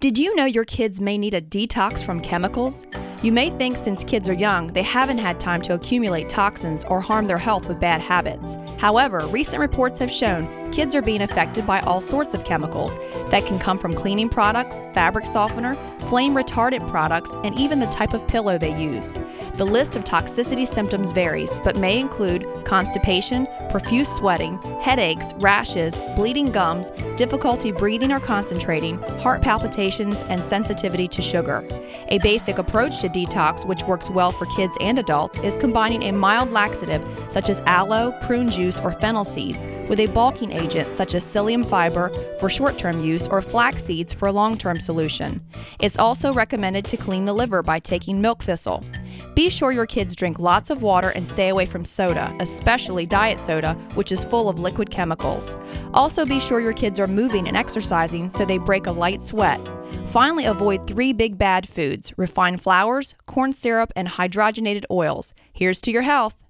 Did you know your kids may need a detox from chemicals? You may think since kids are young, they haven't had time to accumulate toxins or harm their health with bad habits. However, recent reports have shown kids are being affected by all sorts of chemicals that can come from cleaning products, fabric softener, flame retardant products, and even the type of pillow they use. The list of toxicity symptoms varies, but may include constipation, profuse sweating, headaches, rashes, bleeding gums, difficulty breathing or concentrating, heart palpitations, and sensitivity to sugar. A basic approach to detox, which works well for kids and adults, is combining a mild laxative such as aloe, prune juice, or fennel seeds with a bulking agent such as psyllium fiber for short term use or flax seeds for a long term solution. It's also recommended to clean the liver by taking milk thistle. Be sure your kids drink lots of water and stay away from soda, especially diet soda, which is full of liquid chemicals. Also, be sure your kids are moving and exercising so they break a light sweat. Finally, avoid three big bad foods refined flours, corn syrup, and hydrogenated oils. Here's to your health.